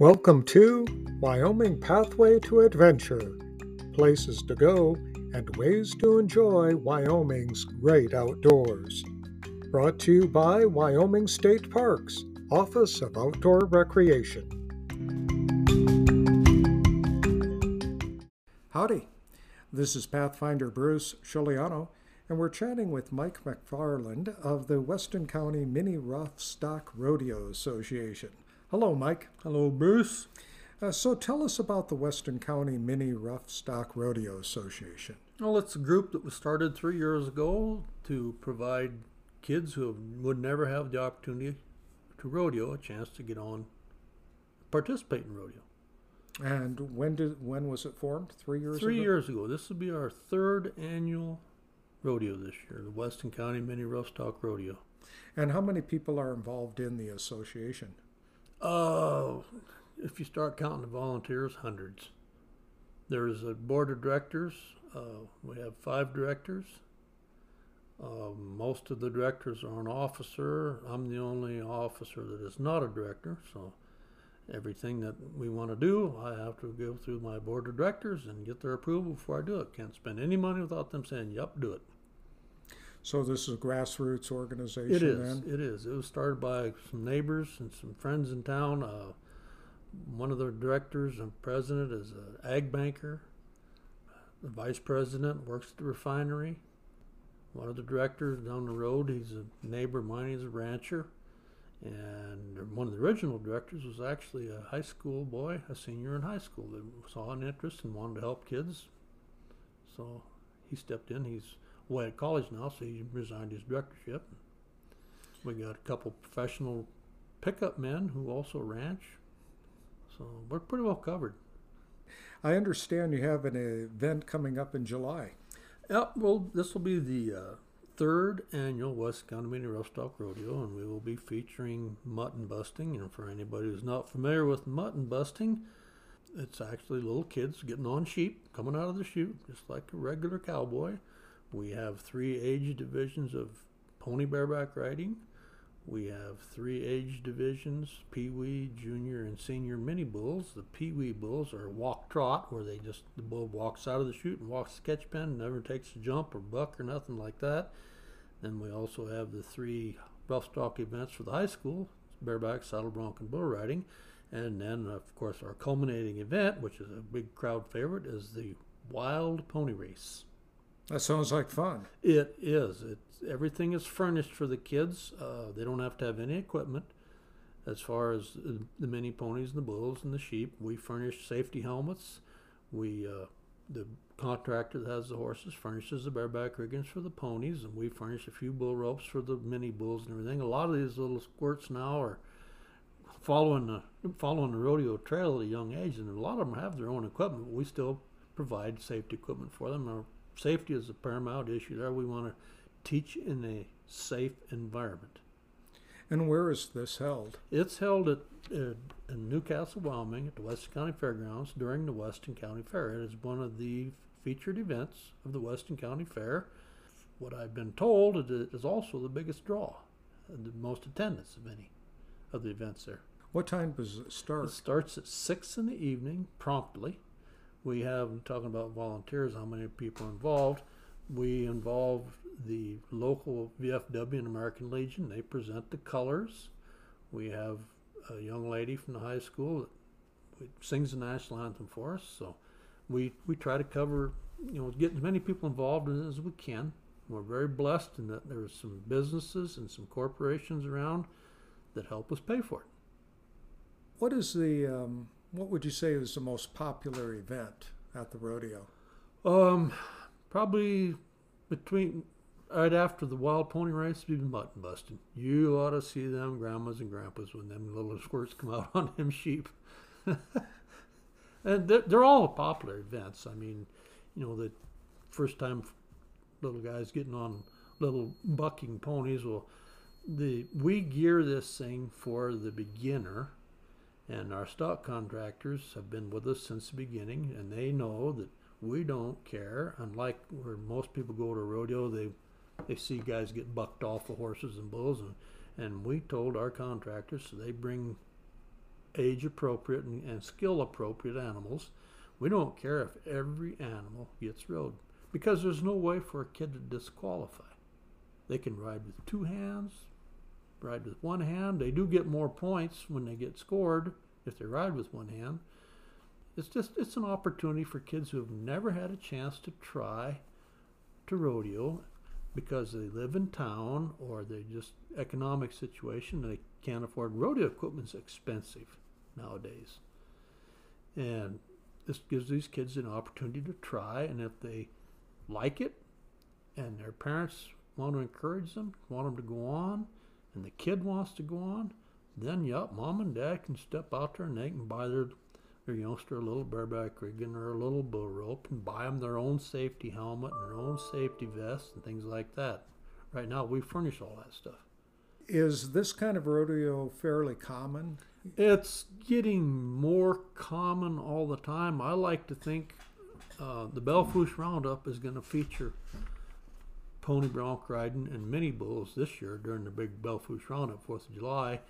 Welcome to Wyoming Pathway to Adventure places to go and ways to enjoy Wyoming's great outdoors. Brought to you by Wyoming State Parks, Office of Outdoor Recreation. Howdy, this is Pathfinder Bruce Sciuliano, and we're chatting with Mike McFarland of the Weston County Mini Rough Stock Rodeo Association. Hello, Mike. Hello, Bruce. Uh, so tell us about the Weston County Mini Rough Stock Rodeo Association. Well, it's a group that was started three years ago to provide kids who would never have the opportunity to rodeo a chance to get on, participate in rodeo. And when did when was it formed? Three years. Three ago? years ago. This will be our third annual rodeo this year, the Weston County Mini Rough Stock Rodeo. And how many people are involved in the association? Uh, if you start counting the volunteers, hundreds. There's a board of directors. Uh, we have five directors. Uh, most of the directors are an officer. I'm the only officer that is not a director, so everything that we want to do, I have to go through my board of directors and get their approval before I do it. Can't spend any money without them saying, "Yep, do it." So this is a grassroots organization. It is. Then? It is. It was started by some neighbors and some friends in town. Uh, one of the directors and president is an ag banker. The vice president works at the refinery. One of the directors down the road, he's a neighbor of mine. He's a rancher. And one of the original directors was actually a high school boy, a senior in high school that saw an interest and wanted to help kids. So he stepped in. He's away at college now, so he resigned his directorship. We got a couple professional pickup men who also ranch. So we're pretty well covered. I understand you have an event coming up in July. Yep, well, this will be the uh, third annual West County Mini Rough Stock Rodeo, and we will be featuring mutton busting. And for anybody who's not familiar with mutton busting, it's actually little kids getting on sheep, coming out of the chute, just like a regular cowboy. We have three age divisions of pony bareback riding. We have three age divisions Pee Wee, Junior, and Senior mini bulls. The Pee Wee bulls are walk trot, where they just, the bull walks out of the chute and walks the sketch pen, never takes a jump or buck or nothing like that. Then we also have the three rough stock events for the high school bareback, saddle bronc, and bull riding. And then, of course, our culminating event, which is a big crowd favorite, is the Wild Pony Race. That sounds like fun. It is. It's everything is furnished for the kids. Uh, they don't have to have any equipment. As far as the mini ponies and the bulls and the sheep, we furnish safety helmets. We uh, the contractor that has the horses furnishes the bareback riggings for the ponies, and we furnish a few bull ropes for the mini bulls and everything. A lot of these little squirts now are following the following the rodeo trail at a young age, and a lot of them have their own equipment. We still provide safety equipment for them. Safety is a paramount issue there. We want to teach in a safe environment. And where is this held? It's held at uh, in Newcastle, Wyoming, at the Weston County Fairgrounds during the Weston County Fair. It is one of the featured events of the Weston County Fair. What I've been told is it is also the biggest draw, the most attendance of any of the events there. What time does it start? It starts at six in the evening promptly. We have talking about volunteers, how many people involved. We involve the local VFW and American Legion. They present the colors. We have a young lady from the high school that sings the national anthem for us. So we we try to cover, you know, get as many people involved as we can. We're very blessed in that there's some businesses and some corporations around that help us pay for it. What is the um, what would you say is the most popular event at the rodeo? Um, probably between right after the wild pony race, be mutton busting. You ought to see them grandmas and grandpas when them little squirts come out on them sheep. and they're, they're all popular events. I mean, you know, the first time little guys getting on little bucking ponies. Well, the we gear this thing for the beginner, and our stock contractors have been with us since the beginning, and they know that we don't care. Unlike where most people go to rodeo, they they see guys get bucked off of horses and bulls, and and we told our contractors so they bring age appropriate and, and skill appropriate animals. We don't care if every animal gets rode because there's no way for a kid to disqualify. They can ride with two hands, ride with one hand. They do get more points when they get scored if they ride with one hand. It's just it's an opportunity for kids who have never had a chance to try to rodeo because they live in town or they just economic situation they can't afford rodeo equipment's expensive nowadays and this gives these kids an opportunity to try and if they like it and their parents want to encourage them want them to go on and the kid wants to go on then yep mom and dad can step out there and they can buy their their youngster a little bareback rigging or a little bull rope and buy them their own safety helmet and their own safety vest and things like that. Right now, we furnish all that stuff. Is this kind of rodeo fairly common? It's getting more common all the time. I like to think uh, the Belle Fourche Roundup is going to feature pony bronc riding and mini bulls this year during the big Belle Fourche at 4th of July.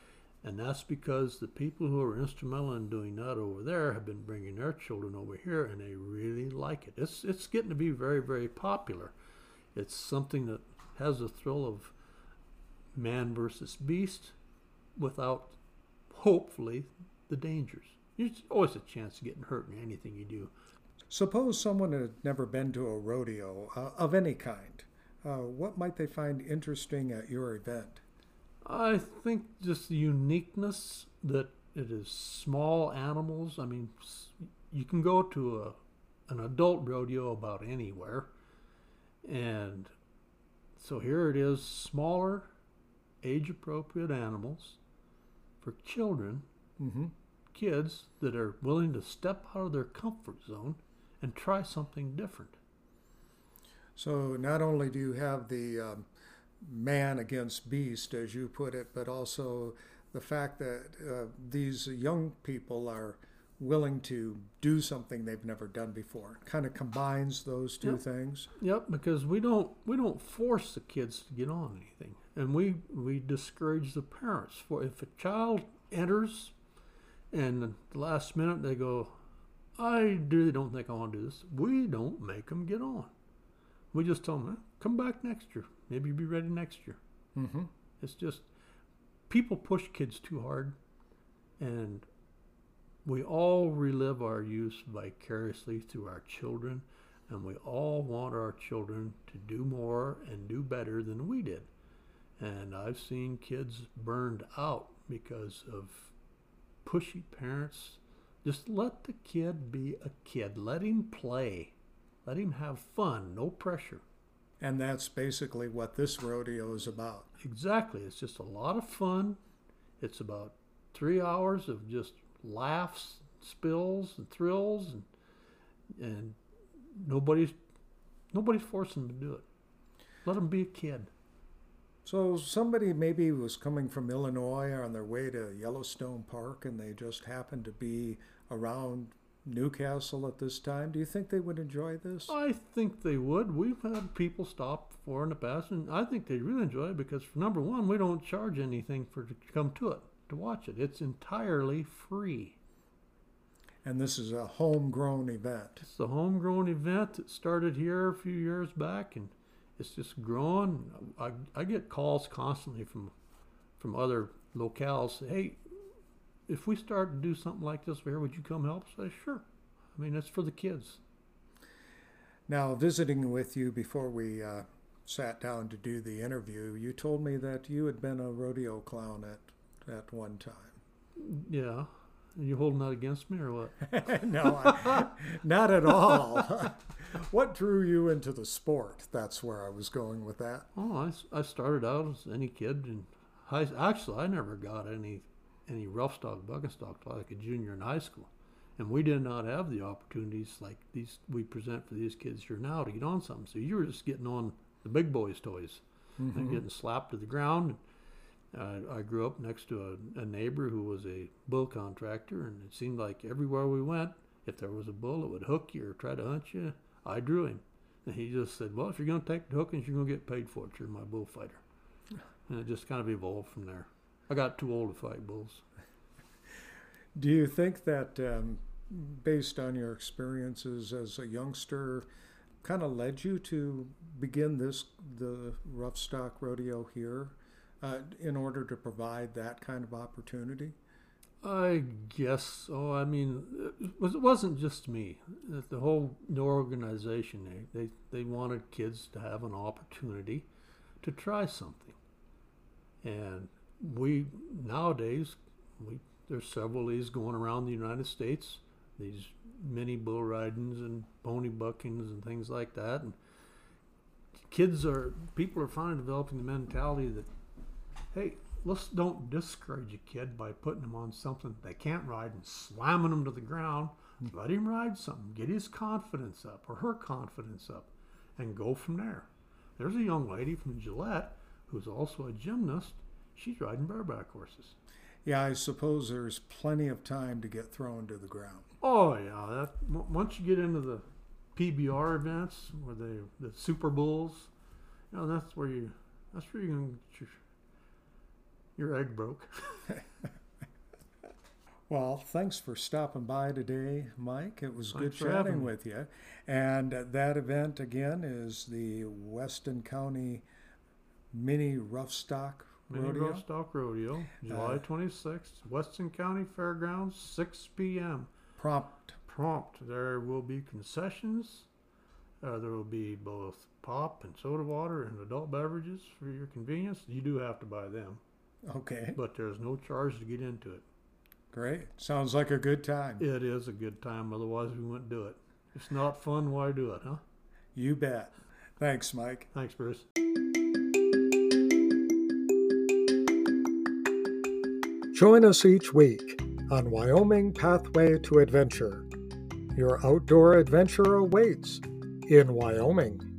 And that's because the people who are instrumental in doing that over there have been bringing their children over here and they really like it. It's, it's getting to be very, very popular. It's something that has a thrill of man versus beast without, hopefully, the dangers. There's always a chance of getting hurt in anything you do. Suppose someone had never been to a rodeo uh, of any kind. Uh, what might they find interesting at your event? I think just the uniqueness that it is small animals. I mean, you can go to a an adult rodeo about anywhere, and so here it is: smaller, age-appropriate animals for children, mm-hmm. kids that are willing to step out of their comfort zone and try something different. So not only do you have the um, man against beast, as you put it, but also the fact that uh, these young people are willing to do something they've never done before. Kind of combines those two yep. things. Yep, because we don't we don't force the kids to get on anything, and we we discourage the parents. For if a child enters, and the last minute they go, I really don't think I want to do this. We don't make them get on. We just tell them, come back next year. Maybe you'll be ready next year. Mm-hmm. It's just people push kids too hard, and we all relive our youth vicariously through our children, and we all want our children to do more and do better than we did. And I've seen kids burned out because of pushy parents. Just let the kid be a kid. Let him play. Let him have fun. No pressure. And that's basically what this rodeo is about. Exactly. It's just a lot of fun. It's about three hours of just laughs, spills, and thrills, and and nobody's nobody's forcing them to do it. Let them be a kid. So somebody maybe was coming from Illinois on their way to Yellowstone Park, and they just happened to be around Newcastle at this time. Do you think they would enjoy this? I think they would. We've had people stop for in the past, and I think they'd really enjoy it because, for number one, we don't charge anything for to come to it to watch it. It's entirely free. And this is a homegrown event. It's a homegrown event that started here a few years back, and it's just growing. I, I get calls constantly from from other locales. Hey, if we start to do something like this here, would you come help? I say, sure. I mean, it's for the kids. Now, visiting with you before we uh, sat down to do the interview, you told me that you had been a rodeo clown at, at one time. Yeah. Are you holding that against me or what? no, I, not at all. what drew you into the sport? That's where I was going with that. Oh, I, I started out as any kid, and high, actually, I never got any any rough stock, bucking stock like a junior in high school. And we did not have the opportunities like these we present for these kids here now to get on something. So you were just getting on the big boys' toys mm-hmm. and getting slapped to the ground. Uh, I grew up next to a, a, neighbor who was a bull contractor, and it seemed like everywhere we went, if there was a bull that would hook you or try to hunt you, I drew him. And he just said, Well, if you're going to take the hookings, you're going to get paid for it. You're my bullfighter. And it just kind of evolved from there. I got too old to fight bulls. Do you think that, um, based on your experiences as a youngster, kind of led you to begin this the rough stock rodeo here uh, in order to provide that kind of opportunity? I guess so. I mean, it, was, it wasn't just me. The whole organization, they, they, they wanted kids to have an opportunity to try something. And we, nowadays, we there's several of these going around the United States, these mini bull ridings and pony buckings and things like that. And kids are, people are finally developing the mentality that, hey, let's don't discourage a kid by putting him on something they can't ride and slamming him to the ground. Hmm. Let him ride something, get his confidence up or her confidence up, and go from there. There's a young lady from Gillette who's also a gymnast. She's riding bareback horses. Yeah, I suppose there's plenty of time to get thrown to the ground. Oh yeah, that once you get into the PBR events or they the Super Bulls, you know that's where you that's where you can get your your egg broke. well, thanks for stopping by today, Mike. It was thanks good chatting with you. And that event again is the Weston County Mini Rough Stock Mini Rodeo. Stock Rodeo, July uh, 26th, Weston County Fairgrounds, 6 p.m. Prompt. Prompt. There will be concessions. Uh, there will be both pop and soda water and adult beverages for your convenience. You do have to buy them. Okay. But there's no charge to get into it. Great. Sounds like a good time. It is a good time. Otherwise, we wouldn't do it. It's not fun. Why do it, huh? You bet. Thanks, Mike. Thanks, Bruce. Join us each week on Wyoming Pathway to Adventure. Your outdoor adventure awaits in Wyoming.